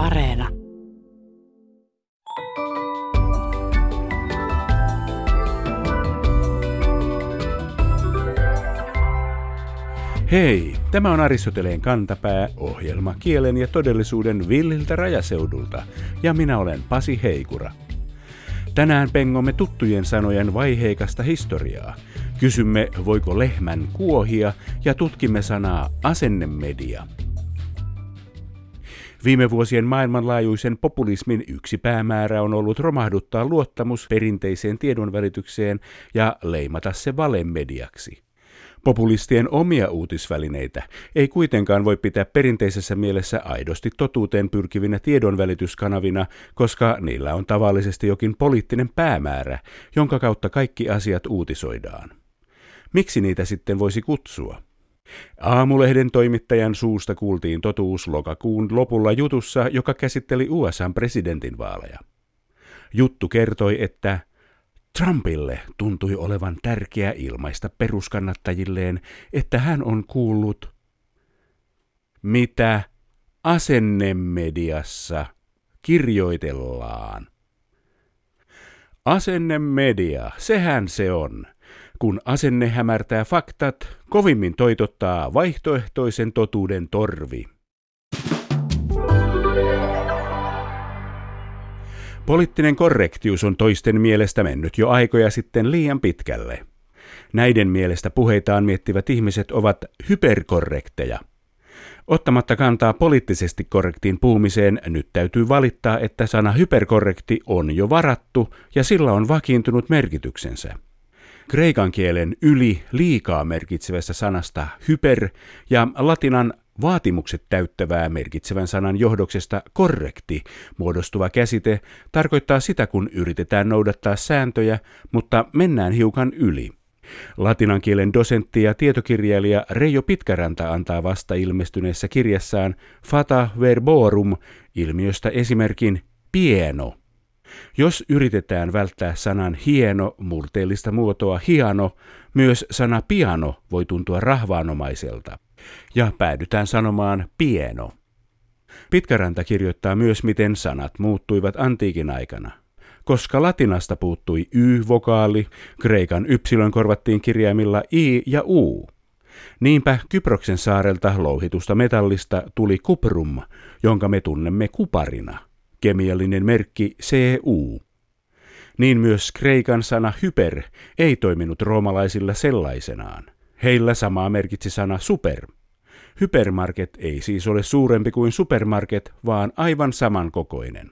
Areena. Hei, tämä on Aristoteleen kantapää, ohjelma kielen ja todellisuuden villiltä rajaseudulta, ja minä olen Pasi Heikura. Tänään pengomme tuttujen sanojen vaiheikasta historiaa. Kysymme, voiko lehmän kuohia, ja tutkimme sanaa asennemedia. Viime vuosien maailmanlaajuisen populismin yksi päämäärä on ollut romahduttaa luottamus perinteiseen tiedonvälitykseen ja leimata se valemediaksi. Populistien omia uutisvälineitä ei kuitenkaan voi pitää perinteisessä mielessä aidosti totuuteen pyrkivinä tiedonvälityskanavina, koska niillä on tavallisesti jokin poliittinen päämäärä, jonka kautta kaikki asiat uutisoidaan. Miksi niitä sitten voisi kutsua? Aamulehden toimittajan suusta kuultiin totuus lokakuun lopulla jutussa, joka käsitteli USAn presidentinvaaleja. Juttu kertoi, että Trumpille tuntui olevan tärkeää ilmaista peruskannattajilleen, että hän on kuullut, mitä asennemediassa kirjoitellaan. Asennemedia, sehän se on. Kun asenne hämärtää faktat, kovimmin toitottaa vaihtoehtoisen totuuden torvi. Poliittinen korrektius on toisten mielestä mennyt jo aikoja sitten liian pitkälle. Näiden mielestä puheitaan miettivät ihmiset ovat hyperkorrekteja. Ottamatta kantaa poliittisesti korrektiin puhumiseen, nyt täytyy valittaa, että sana hyperkorrekti on jo varattu ja sillä on vakiintunut merkityksensä. Kreikan kielen yli liikaa merkitsevässä sanasta hyper ja latinan Vaatimukset täyttävää merkitsevän sanan johdoksesta korrekti muodostuva käsite tarkoittaa sitä, kun yritetään noudattaa sääntöjä, mutta mennään hiukan yli. Latinan kielen dosentti ja tietokirjailija Reijo Pitkäranta antaa vasta ilmestyneessä kirjassaan Fata Verborum ilmiöstä esimerkin pieno. Jos yritetään välttää sanan hieno murteellista muotoa hiano, myös sana piano voi tuntua rahvaanomaiselta ja päädytään sanomaan pieno. Pitkäranta kirjoittaa myös, miten sanat muuttuivat antiikin aikana. Koska latinasta puuttui y-vokaali, kreikan ypsilön korvattiin kirjaimilla i ja u. Niinpä Kyproksen saarelta louhitusta metallista tuli kuprum, jonka me tunnemme kuparina, kemiallinen merkki CU. Niin myös kreikan sana hyper ei toiminut roomalaisilla sellaisenaan. Heillä samaa merkitsi sana super. Hypermarket ei siis ole suurempi kuin supermarket, vaan aivan samankokoinen.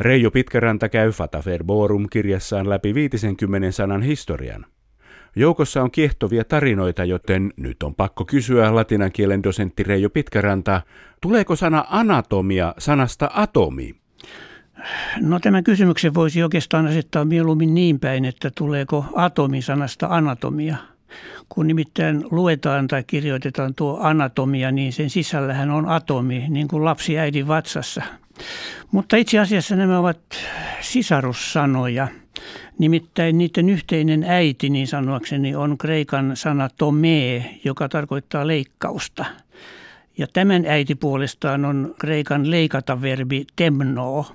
Reijo Pitkäranta käy Fataferborum kirjassaan läpi 50 sanan historian. Joukossa on kiehtovia tarinoita, joten nyt on pakko kysyä latinan kielen dosentti Reijo Pitkäranta, tuleeko sana anatomia sanasta atomi? No tämän kysymyksen voisi oikeastaan asettaa mieluummin niin päin, että tuleeko atomi sanasta anatomia – kun nimittäin luetaan tai kirjoitetaan tuo anatomia, niin sen sisällähän on atomi, niin kuin lapsi äidin vatsassa. Mutta itse asiassa nämä ovat sisarussanoja. Nimittäin niiden yhteinen äiti, niin sanoakseni, on kreikan sana tome, joka tarkoittaa leikkausta. Ja tämän äiti puolestaan on kreikan leikata verbi temno.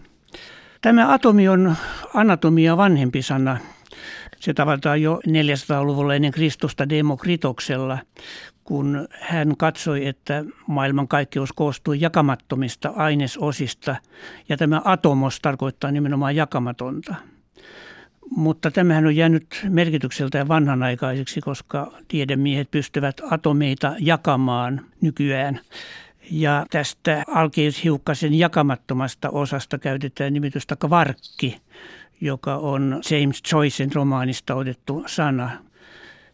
Tämä atomi on anatomia vanhempi sana, se tavataan jo 400-luvulla ennen Kristusta Demokritoksella, kun hän katsoi, että maailmankaikkeus koostuu jakamattomista ainesosista ja tämä atomos tarkoittaa nimenomaan jakamatonta. Mutta tämähän on jäänyt merkitykseltään vanhanaikaiseksi, koska tiedemiehet pystyvät atomeita jakamaan nykyään. Ja tästä alkeushiukkasen jakamattomasta osasta käytetään nimitystä kvarkki, joka on James Joycen romaanista otettu sana.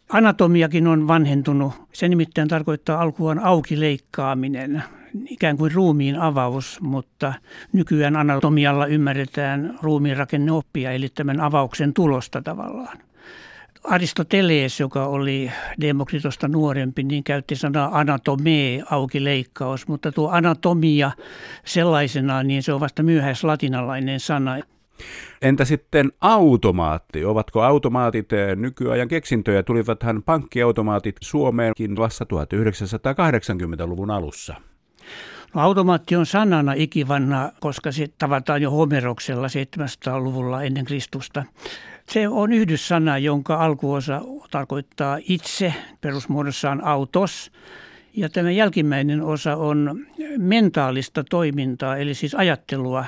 Anatomiakin on vanhentunut. Se nimittäin tarkoittaa alkuun auki leikkaaminen, ikään kuin ruumiin avaus, mutta nykyään anatomialla ymmärretään ruumiin rakenneoppia, eli tämän avauksen tulosta tavallaan. Aristoteles, joka oli Demokritosta nuorempi, niin käytti sanaa anatomee, auki leikkaus, mutta tuo anatomia sellaisenaan, niin se on vasta myöhäislatinalainen sana. Entä sitten automaatti? Ovatko automaatit eh, nykyajan keksintöjä? Tulivathan pankkiautomaatit Suomeenkin vasta 1980-luvun alussa. No automaatti on sanana ikivanna, koska se tavataan jo Homeroksella 700-luvulla ennen Kristusta. Se on yhdyssana, jonka alkuosa tarkoittaa itse, perusmuodossaan autos, ja tämä jälkimmäinen osa on mentaalista toimintaa, eli siis ajattelua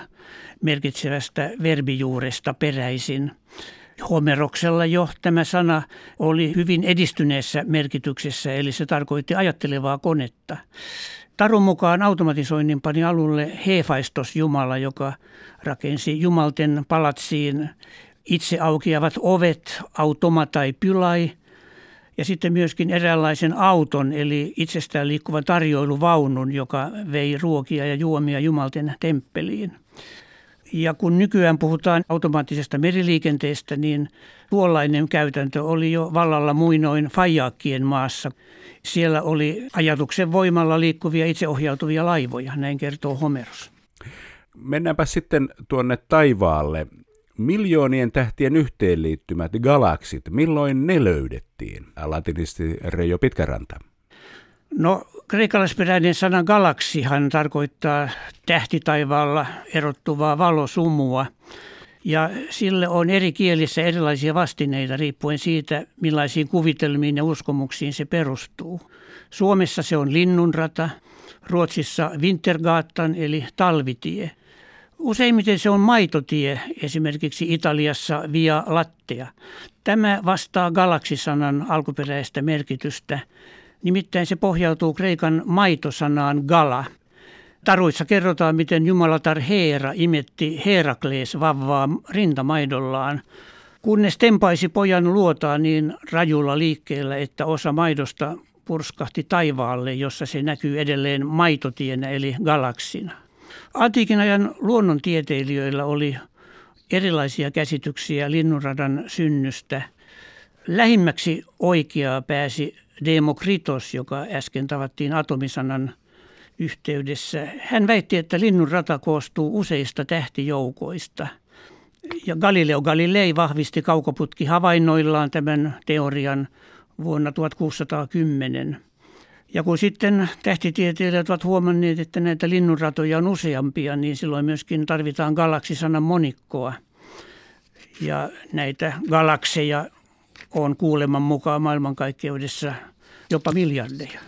merkitsevästä verbijuuresta peräisin. Homeroksella jo tämä sana oli hyvin edistyneessä merkityksessä, eli se tarkoitti ajattelevaa konetta. Tarun mukaan automatisoinnin pani alulle Hefaistos Jumala, joka rakensi Jumalten palatsiin itse aukeavat ovet, automa tai pylai – ja sitten myöskin eräänlaisen auton, eli itsestään liikkuvan tarjoiluvaunun, joka vei ruokia ja juomia Jumalten temppeliin. Ja kun nykyään puhutaan automaattisesta meriliikenteestä, niin tuollainen käytäntö oli jo vallalla muinoin Fajaakkien maassa. Siellä oli ajatuksen voimalla liikkuvia itseohjautuvia laivoja, näin kertoo Homeros. Mennäänpä sitten tuonne taivaalle. Miljoonien tähtien yhteenliittymät galaksit, milloin ne löydettiin? Latinisti Reijo Pitkäranta. No kreikkalaisperäinen sana galaksihan tarkoittaa tähtitaivaalla erottuvaa valosumua. Ja sille on eri kielissä erilaisia vastineita riippuen siitä, millaisiin kuvitelmiin ja uskomuksiin se perustuu. Suomessa se on linnunrata, Ruotsissa Wintergatan eli talvitie – Useimmiten se on maitotie, esimerkiksi Italiassa via lattea. Tämä vastaa galaksisanan alkuperäistä merkitystä. Nimittäin se pohjautuu kreikan maitosanaan gala. Taruissa kerrotaan, miten jumalatar Heera imetti Heraklees vavvaa rintamaidollaan, kunnes tempaisi pojan luotaan niin rajulla liikkeellä, että osa maidosta purskahti taivaalle, jossa se näkyy edelleen maitotienä eli galaksina. Antiikin ajan luonnontieteilijöillä oli erilaisia käsityksiä linnunradan synnystä. Lähimmäksi oikeaa pääsi Demokritos, joka äsken tavattiin atomisanan yhteydessä. Hän väitti, että linnunrata koostuu useista tähtijoukoista. Ja Galileo Galilei vahvisti kaukoputki havainnoillaan tämän teorian vuonna 1610. Ja kun sitten tähtitieteilijät ovat huomanneet, että näitä linnunratoja on useampia, niin silloin myöskin tarvitaan galaksisanan monikkoa. Ja näitä galakseja on kuuleman mukaan maailmankaikkeudessa jopa miljardeja.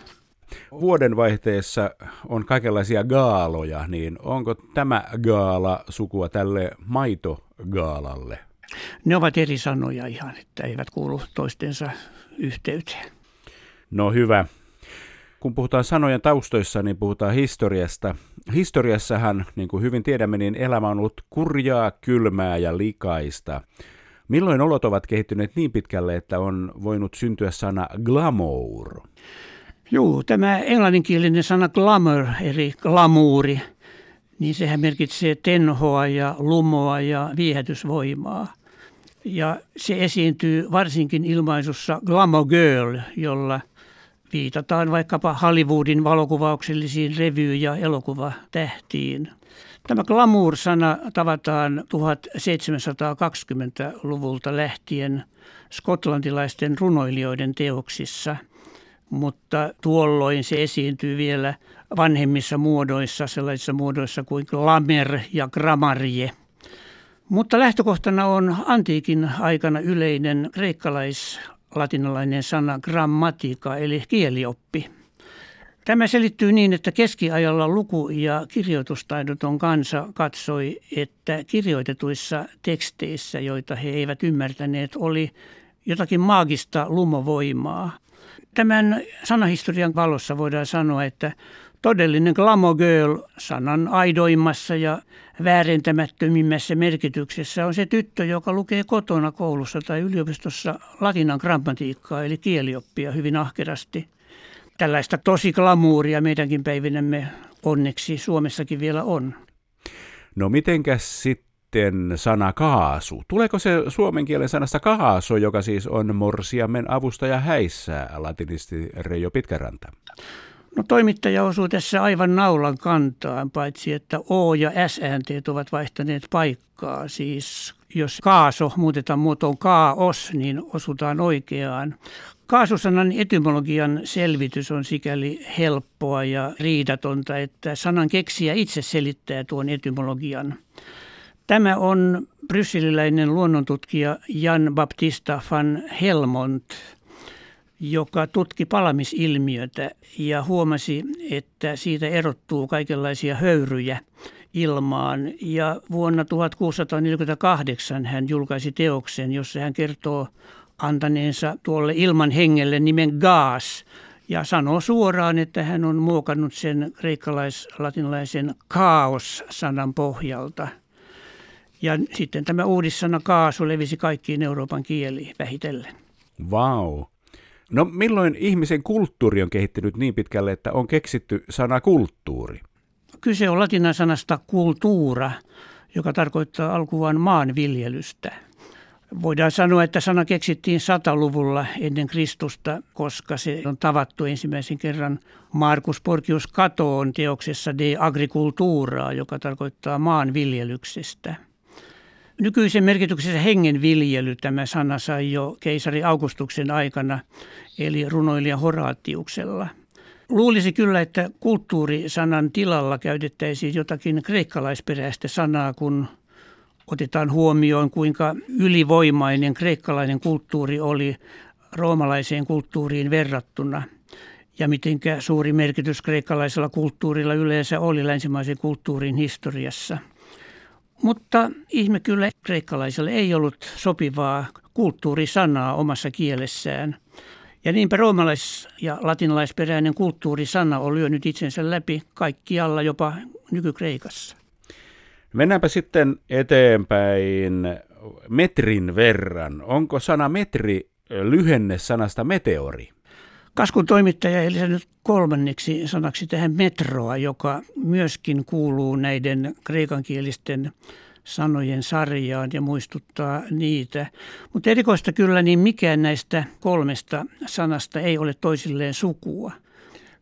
Vuodenvaihteessa on kaikenlaisia gaaloja, niin onko tämä gaala sukua tälle maitogaalalle? Ne ovat eri sanoja ihan, että eivät kuulu toistensa yhteyteen. No hyvä kun puhutaan sanojen taustoissa, niin puhutaan historiasta. Historiassahan, niin kuin hyvin tiedämme, niin elämä on ollut kurjaa, kylmää ja likaista. Milloin olot ovat kehittyneet niin pitkälle, että on voinut syntyä sana glamour? Joo, tämä englanninkielinen sana glamour, eli glamuuri, niin sehän merkitsee tenhoa ja lumoa ja viehätysvoimaa. Ja se esiintyy varsinkin ilmaisussa glamour girl, jolla – Viitataan vaikkapa Hollywoodin valokuvauksellisiin revy- ja elokuvatähtiin. Tämä glamour-sana tavataan 1720-luvulta lähtien skotlantilaisten runoilijoiden teoksissa, mutta tuolloin se esiintyy vielä vanhemmissa muodoissa, sellaisissa muodoissa kuin glamour ja gramarje. Mutta lähtökohtana on antiikin aikana yleinen kreikkalais latinalainen sana grammatika eli kielioppi. Tämä selittyy niin, että keskiajalla luku- ja kirjoitustaidoton kansa katsoi, että kirjoitetuissa teksteissä, joita he eivät ymmärtäneet, oli jotakin maagista lumovoimaa. Tämän sanahistorian valossa voidaan sanoa, että todellinen glamour girl sanan aidoimmassa ja väärentämättömimmässä merkityksessä on se tyttö, joka lukee kotona koulussa tai yliopistossa latinan grammatiikkaa eli kielioppia hyvin ahkerasti. Tällaista tosi glamuuria meidänkin päivinämme onneksi Suomessakin vielä on. No mitenkäs sitten sana kaasu? Tuleeko se suomen kielen sanasta kaaso, joka siis on morsiamen avustaja häissä, latinisti Reijo Pitkäranta? No toimittaja osuu tässä aivan naulan kantaan, paitsi että O- ja S-äänteet ovat vaihtaneet paikkaa. Siis jos kaaso muutetaan muotoon kaos, niin osutaan oikeaan. Kaasusanan etymologian selvitys on sikäli helppoa ja riidatonta, että sanan keksiä itse selittää tuon etymologian. Tämä on brysseliläinen luonnontutkija Jan Baptista van Helmont, joka tutki palamisilmiötä ja huomasi, että siitä erottuu kaikenlaisia höyryjä ilmaan. Ja vuonna 1648 hän julkaisi teoksen, jossa hän kertoo antaneensa tuolle ilman hengelle nimen gas ja sanoo suoraan, että hän on muokannut sen kreikkalais-latinalaisen kaos-sanan pohjalta. Ja sitten tämä uudissana kaasu levisi kaikkiin Euroopan kieliin vähitellen. Vau. Wow. No milloin ihmisen kulttuuri on kehittynyt niin pitkälle, että on keksitty sana kulttuuri? Kyse on latinan sanasta kultuura, joka tarkoittaa alkuaan maanviljelystä. Voidaan sanoa, että sana keksittiin sataluvulla ennen Kristusta, koska se on tavattu ensimmäisen kerran Markus Porcius Katoon teoksessa De Agricultura, joka tarkoittaa maanviljelyksestä. Nykyisen merkityksessä hengenviljely tämä sana sai jo keisari Augustuksen aikana, eli runoilija Horatiuksella. Luulisi kyllä, että kulttuurisanan tilalla käytettäisiin jotakin kreikkalaisperäistä sanaa, kun otetaan huomioon, kuinka ylivoimainen kreikkalainen kulttuuri oli roomalaiseen kulttuuriin verrattuna ja miten suuri merkitys kreikkalaisella kulttuurilla yleensä oli länsimaisen kulttuurin historiassa. Mutta ihme kyllä kreikkalaiselle ei ollut sopivaa kulttuurisanaa omassa kielessään. Ja niinpä roomalais- ja latinalaisperäinen kulttuurisana on lyönyt itsensä läpi kaikkialla, jopa nykykreikassa. Mennäänpä sitten eteenpäin metrin verran. Onko sana metri lyhenne sanasta meteori? Kaskun toimittaja ei lisännyt kolmanneksi sanaksi tähän metroa, joka myöskin kuuluu näiden kreikankielisten sanojen sarjaan ja muistuttaa niitä. Mutta erikoista kyllä, niin mikään näistä kolmesta sanasta ei ole toisilleen sukua.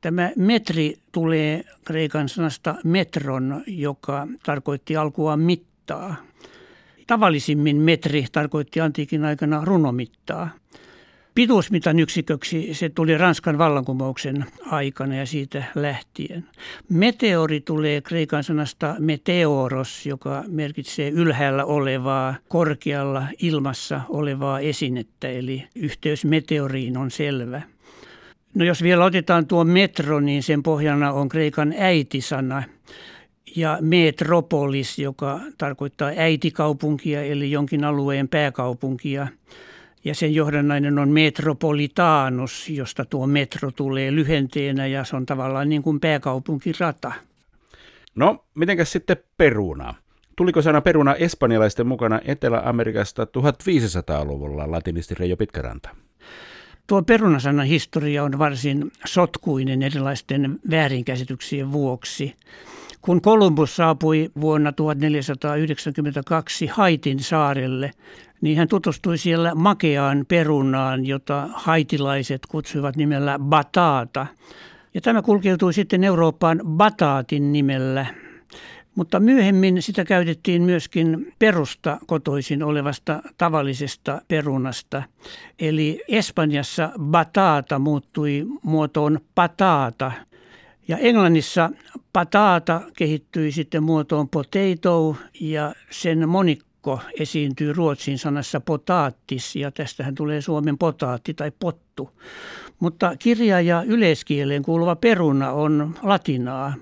Tämä metri tulee kreikan sanasta metron, joka tarkoitti alkua mittaa. Tavallisimmin metri tarkoitti antiikin aikana runomittaa. Pituusmitan yksiköksi se tuli Ranskan vallankumouksen aikana ja siitä lähtien. Meteori tulee kreikan sanasta meteoros, joka merkitsee ylhäällä olevaa, korkealla ilmassa olevaa esinettä, eli yhteys meteoriin on selvä. No jos vielä otetaan tuo metro, niin sen pohjana on kreikan äitisana ja metropolis, joka tarkoittaa äitikaupunkia eli jonkin alueen pääkaupunkia. Ja sen johdannainen on metropolitaanus, josta tuo metro tulee lyhenteenä ja se on tavallaan niin kuin pääkaupunkirata. No, mitenkäs sitten peruna? Tuliko sana peruna espanjalaisten mukana Etelä-Amerikasta 1500-luvulla latinisti Reijo Pitkäranta? Tuo perunasanan historia on varsin sotkuinen erilaisten väärinkäsityksien vuoksi. Kun Kolumbus saapui vuonna 1492 Haitin saarelle, niin hän tutustui siellä makeaan perunaan, jota haitilaiset kutsuivat nimellä batata. Ja tämä kulkeutui sitten Eurooppaan bataatin nimellä, mutta myöhemmin sitä käytettiin myöskin perusta kotoisin olevasta tavallisesta perunasta. Eli Espanjassa batata muuttui muotoon patata. Ja Englannissa patata kehittyi sitten muotoon potato ja sen monikko esiintyy ruotsin sanassa potaattis ja tästähän tulee Suomen potaatti tai pottu. Mutta kirja- ja yleiskieleen kuuluva peruna on latinaa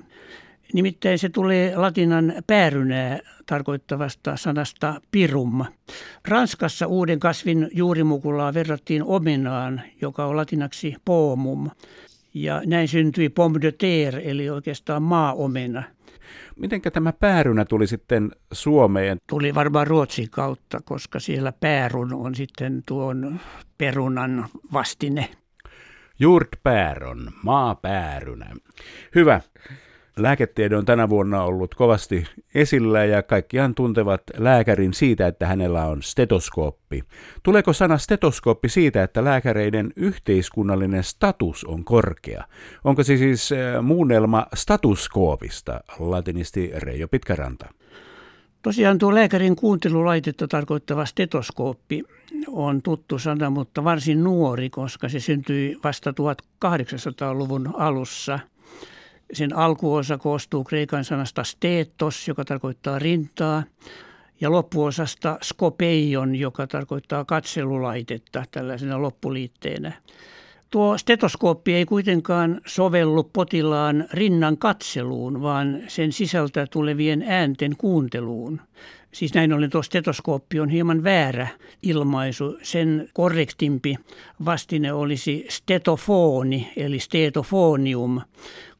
Nimittäin se tulee latinan päärynää tarkoittavasta sanasta pirum. Ranskassa uuden kasvin juurimukulaa verrattiin omenaan, joka on latinaksi pomum. Ja näin syntyi pomme de terre, eli oikeastaan maaomena. Miten tämä päärynä tuli sitten Suomeen? Tuli varmaan Ruotsin kautta, koska siellä päärun on sitten tuon perunan vastine. Jurtpääron, maapäärynä. Hyvä. Lääketiede on tänä vuonna ollut kovasti esillä ja kaikkiaan tuntevat lääkärin siitä, että hänellä on stetoskooppi. Tuleeko sana stetoskooppi siitä, että lääkäreiden yhteiskunnallinen status on korkea? Onko se siis äh, muunnelma statuskoopista, latinisti Reijo Pitkäranta? Tosiaan tuo lääkärin kuuntelulaitetta tarkoittava stetoskooppi on tuttu sana, mutta varsin nuori, koska se syntyi vasta 1800-luvun alussa. Sen alkuosa koostuu kreikan sanasta stetos, joka tarkoittaa rintaa, ja loppuosasta skopeion, joka tarkoittaa katselulaitetta tällaisena loppuliitteenä. Tuo stetoskooppi ei kuitenkaan sovellu potilaan rinnan katseluun, vaan sen sisältä tulevien äänten kuunteluun. Siis näin ollen tuo stetoskooppi on hieman väärä ilmaisu. Sen korrektimpi vastine olisi stetofoni eli stetofonium,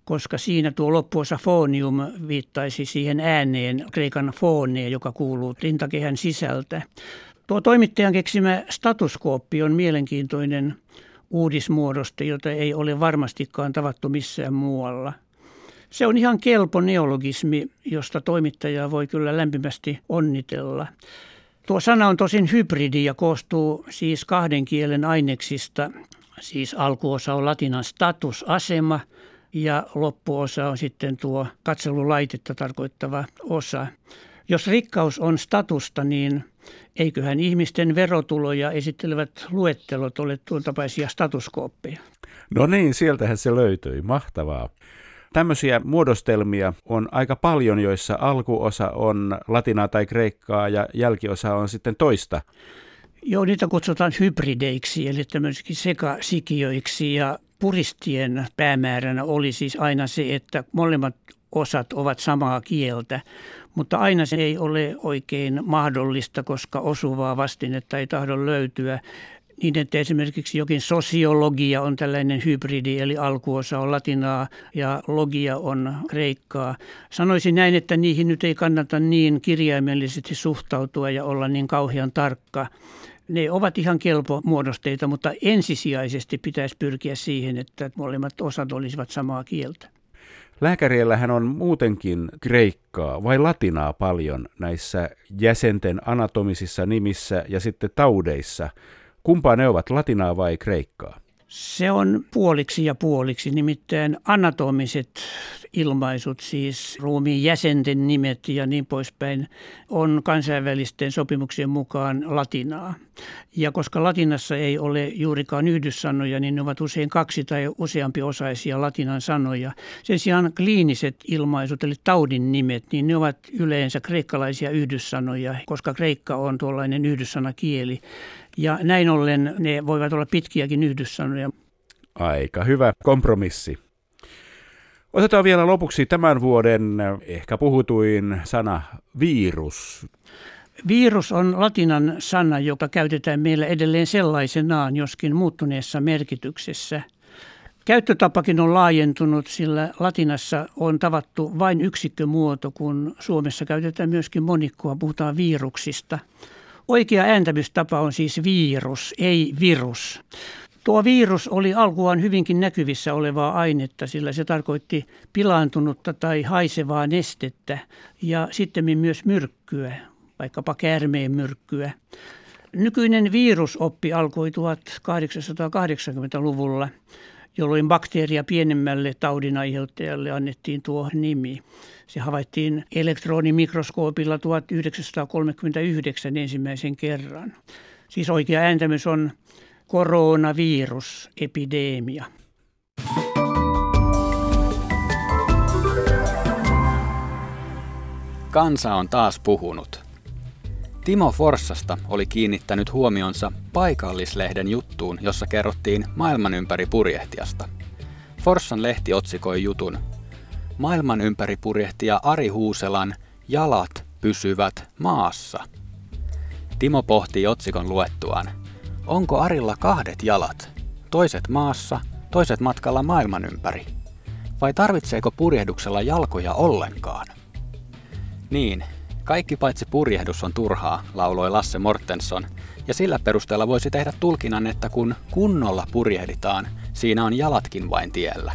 koska siinä tuo loppuosa fonium viittaisi siihen ääneen, kreikan foneen, joka kuuluu rintakehän sisältä. Tuo toimittajan keksimä statuskooppi on mielenkiintoinen uudismuodosta, jota ei ole varmastikaan tavattu missään muualla. Se on ihan kelpo neologismi, josta toimittajaa voi kyllä lämpimästi onnitella. Tuo sana on tosin hybridi ja koostuu siis kahden kielen aineksista. Siis alkuosa on latinan status, asema ja loppuosa on sitten tuo katselulaitetta tarkoittava osa. Jos rikkaus on statusta, niin eiköhän ihmisten verotuloja esittelevät luettelot ole tuon tapaisia statuskooppeja. No niin, sieltähän se löytyi. Mahtavaa. Tämmöisiä muodostelmia on aika paljon, joissa alkuosa on latinaa tai kreikkaa ja jälkiosa on sitten toista. Joo, niitä kutsutaan hybrideiksi, eli tämmöisiksi sekasikiöiksi ja puristien päämääränä oli siis aina se, että molemmat osat ovat samaa kieltä, mutta aina se ei ole oikein mahdollista, koska osuvaa vastinetta ei tahdo löytyä. Niin, että esimerkiksi jokin sosiologia on tällainen hybridi, eli alkuosa on latinaa ja logia on kreikkaa. Sanoisin näin, että niihin nyt ei kannata niin kirjaimellisesti suhtautua ja olla niin kauhean tarkka. Ne ovat ihan kelpo muodosteita, mutta ensisijaisesti pitäisi pyrkiä siihen, että molemmat osat olisivat samaa kieltä. Lääkäriellähän on muutenkin kreikkaa vai latinaa paljon näissä jäsenten anatomisissa nimissä ja sitten taudeissa. Kumpaa ne ovat, latinaa vai kreikkaa? Se on puoliksi ja puoliksi, nimittäin anatomiset ilmaisut, siis ruumiin jäsenten nimet ja niin poispäin, on kansainvälisten sopimuksien mukaan latinaa. Ja koska latinassa ei ole juurikaan yhdyssanoja, niin ne ovat usein kaksi tai useampi osaisia latinan sanoja. Sen sijaan kliiniset ilmaisut, eli taudin nimet, niin ne ovat yleensä kreikkalaisia yhdyssanoja, koska kreikka on tuollainen yhdyssanakieli. Ja näin ollen ne voivat olla pitkiäkin yhdyssanoja. Aika hyvä kompromissi. Otetaan vielä lopuksi tämän vuoden ehkä puhutuin sana virus. Virus on latinan sana, joka käytetään meillä edelleen sellaisenaan, joskin muuttuneessa merkityksessä. Käyttötapakin on laajentunut, sillä latinassa on tavattu vain yksikkömuoto, kun Suomessa käytetään myöskin monikkoa, puhutaan viruksista. Oikea ääntämystapa on siis virus, ei virus. Tuo virus oli alkuaan hyvinkin näkyvissä olevaa ainetta, sillä se tarkoitti pilaantunutta tai haisevaa nestettä ja sitten myös myrkkyä, vaikkapa käärmeen myrkkyä. Nykyinen virusoppi alkoi 1880-luvulla, jolloin bakteeria pienemmälle taudin aiheuttajalle annettiin tuo nimi. Se havaittiin elektronimikroskoopilla 1939 ensimmäisen kerran. Siis oikea ääntämys on koronavirusepidemia. Kansa on taas puhunut. Timo Forssasta oli kiinnittänyt huomionsa paikallislehden juttuun, jossa kerrottiin maailman ympäri purjehtiasta. Forssan lehti otsikoi jutun Maailman ympäri purjehtija Ari Huuselan Jalat pysyvät maassa. Timo pohti otsikon luettuaan – Onko Arilla kahdet jalat? Toiset maassa, toiset matkalla maailman ympäri? Vai tarvitseeko purjehduksella jalkoja ollenkaan? Niin, kaikki paitsi purjehdus on turhaa, lauloi Lasse Mortensson, ja sillä perusteella voisi tehdä tulkinnan, että kun kunnolla purjehditaan, siinä on jalatkin vain tiellä.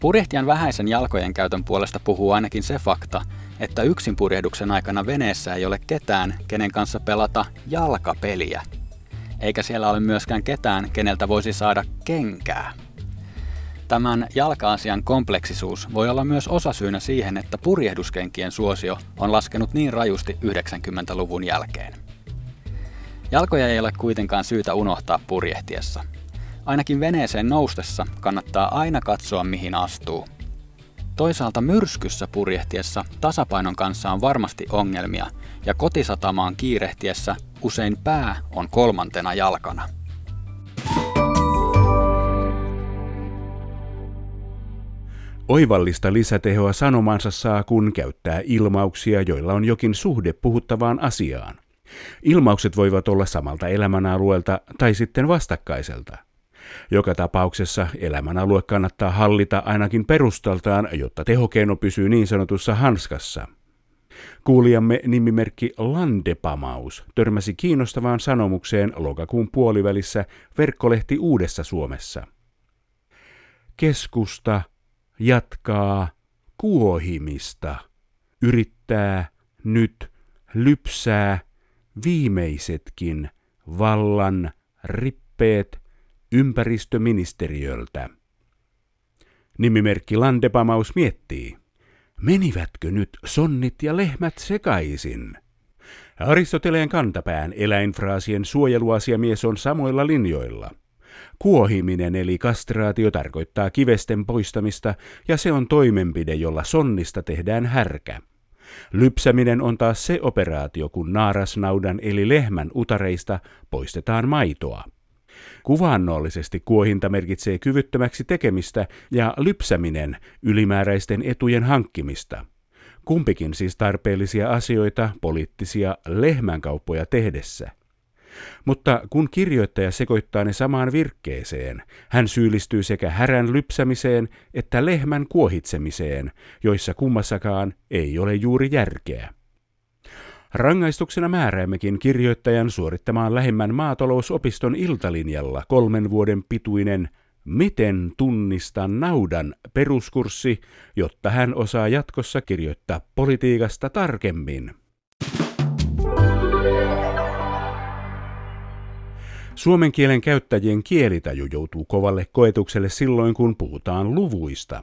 Purjehtijan vähäisen jalkojen käytön puolesta puhuu ainakin se fakta, että yksin purjehduksen aikana veneessä ei ole ketään, kenen kanssa pelata jalkapeliä – eikä siellä ole myöskään ketään, keneltä voisi saada kenkää. Tämän jalka-asian kompleksisuus voi olla myös osasyynä siihen, että purjehduskenkien suosio on laskenut niin rajusti 90-luvun jälkeen. Jalkoja ei ole kuitenkaan syytä unohtaa purjehtiessa. Ainakin veneeseen noustessa kannattaa aina katsoa mihin astuu. Toisaalta myrskyssä purjehtiessa tasapainon kanssa on varmasti ongelmia, ja kotisatamaan kiirehtiessä usein pää on kolmantena jalkana. Oivallista lisätehoa sanomansa saa, kun käyttää ilmauksia, joilla on jokin suhde puhuttavaan asiaan. Ilmaukset voivat olla samalta elämänalueelta tai sitten vastakkaiselta. Joka tapauksessa elämänalue kannattaa hallita ainakin perustaltaan, jotta tehokeino pysyy niin sanotussa hanskassa. Kuulijamme nimimerkki Landepamaus törmäsi kiinnostavaan sanomukseen lokakuun puolivälissä verkkolehti Uudessa Suomessa. Keskusta jatkaa kuohimista, yrittää nyt lypsää viimeisetkin vallan rippeet ympäristöministeriöltä. Nimimerkki Landepamaus miettii, menivätkö nyt sonnit ja lehmät sekaisin? Aristoteleen kantapään eläinfraasien suojeluasiamies on samoilla linjoilla. Kuohiminen eli kastraatio tarkoittaa kivesten poistamista ja se on toimenpide, jolla sonnista tehdään härkä. Lypsäminen on taas se operaatio, kun naarasnaudan eli lehmän utareista poistetaan maitoa. Kuvaannollisesti kuohinta merkitsee kyvyttömäksi tekemistä ja lypsäminen ylimääräisten etujen hankkimista. Kumpikin siis tarpeellisia asioita poliittisia lehmänkauppoja tehdessä. Mutta kun kirjoittaja sekoittaa ne samaan virkkeeseen, hän syyllistyy sekä härän lypsämiseen että lehmän kuohitsemiseen, joissa kummassakaan ei ole juuri järkeä. Rangaistuksena määräämmekin kirjoittajan suorittamaan lähimmän maatalousopiston iltalinjalla kolmen vuoden pituinen Miten tunnistaa naudan peruskurssi, jotta hän osaa jatkossa kirjoittaa politiikasta tarkemmin. Suomen kielen käyttäjien kielitaju joutuu kovalle koetukselle silloin, kun puhutaan luvuista.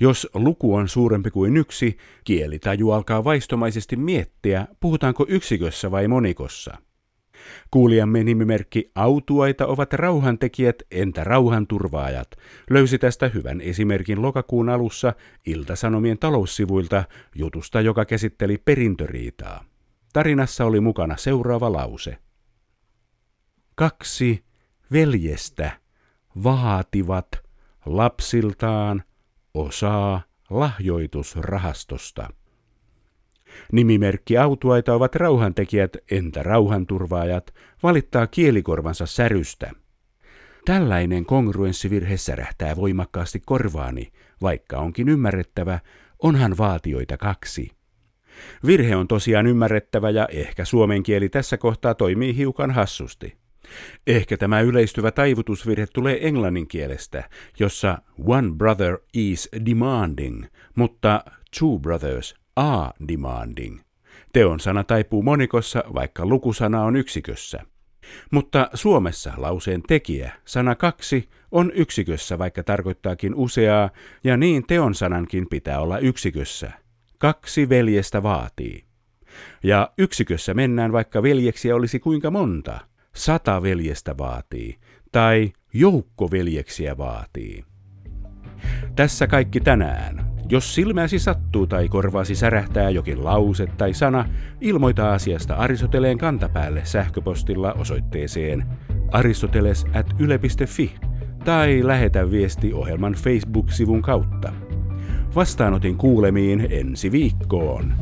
Jos luku on suurempi kuin yksi, kielitaju alkaa vaistomaisesti miettiä, puhutaanko yksikössä vai monikossa. Kuulijamme nimimerkki Autuaita ovat rauhantekijät, entä rauhanturvaajat, löysi tästä hyvän esimerkin lokakuun alussa Iltasanomien taloussivuilta jutusta, joka käsitteli perintöriitaa. Tarinassa oli mukana seuraava lause. Kaksi veljestä vaativat lapsiltaan osaa lahjoitusrahastosta. Nimimerkki autuaita ovat rauhantekijät, entä rauhanturvaajat, valittaa kielikorvansa särystä. Tällainen kongruenssivirhe särähtää voimakkaasti korvaani, vaikka onkin ymmärrettävä, onhan vaatioita kaksi. Virhe on tosiaan ymmärrettävä ja ehkä suomen kieli tässä kohtaa toimii hiukan hassusti. Ehkä tämä yleistyvä taivutusvirhe tulee englannin kielestä, jossa one brother is demanding, mutta two brothers are demanding. Teon sana taipuu monikossa, vaikka lukusana on yksikössä. Mutta Suomessa lauseen tekijä, sana kaksi, on yksikössä, vaikka tarkoittaakin useaa, ja niin teon sanankin pitää olla yksikössä. Kaksi veljestä vaatii. Ja yksikössä mennään, vaikka veljeksiä olisi kuinka monta – sata veljestä vaatii tai joukko veljeksiä vaatii. Tässä kaikki tänään. Jos silmäsi sattuu tai korvaasi särähtää jokin lause tai sana, ilmoita asiasta Aristoteleen kantapäälle sähköpostilla osoitteeseen aristoteles at yle.fi tai lähetä viesti ohjelman Facebook-sivun kautta. Vastaanotin kuulemiin ensi viikkoon.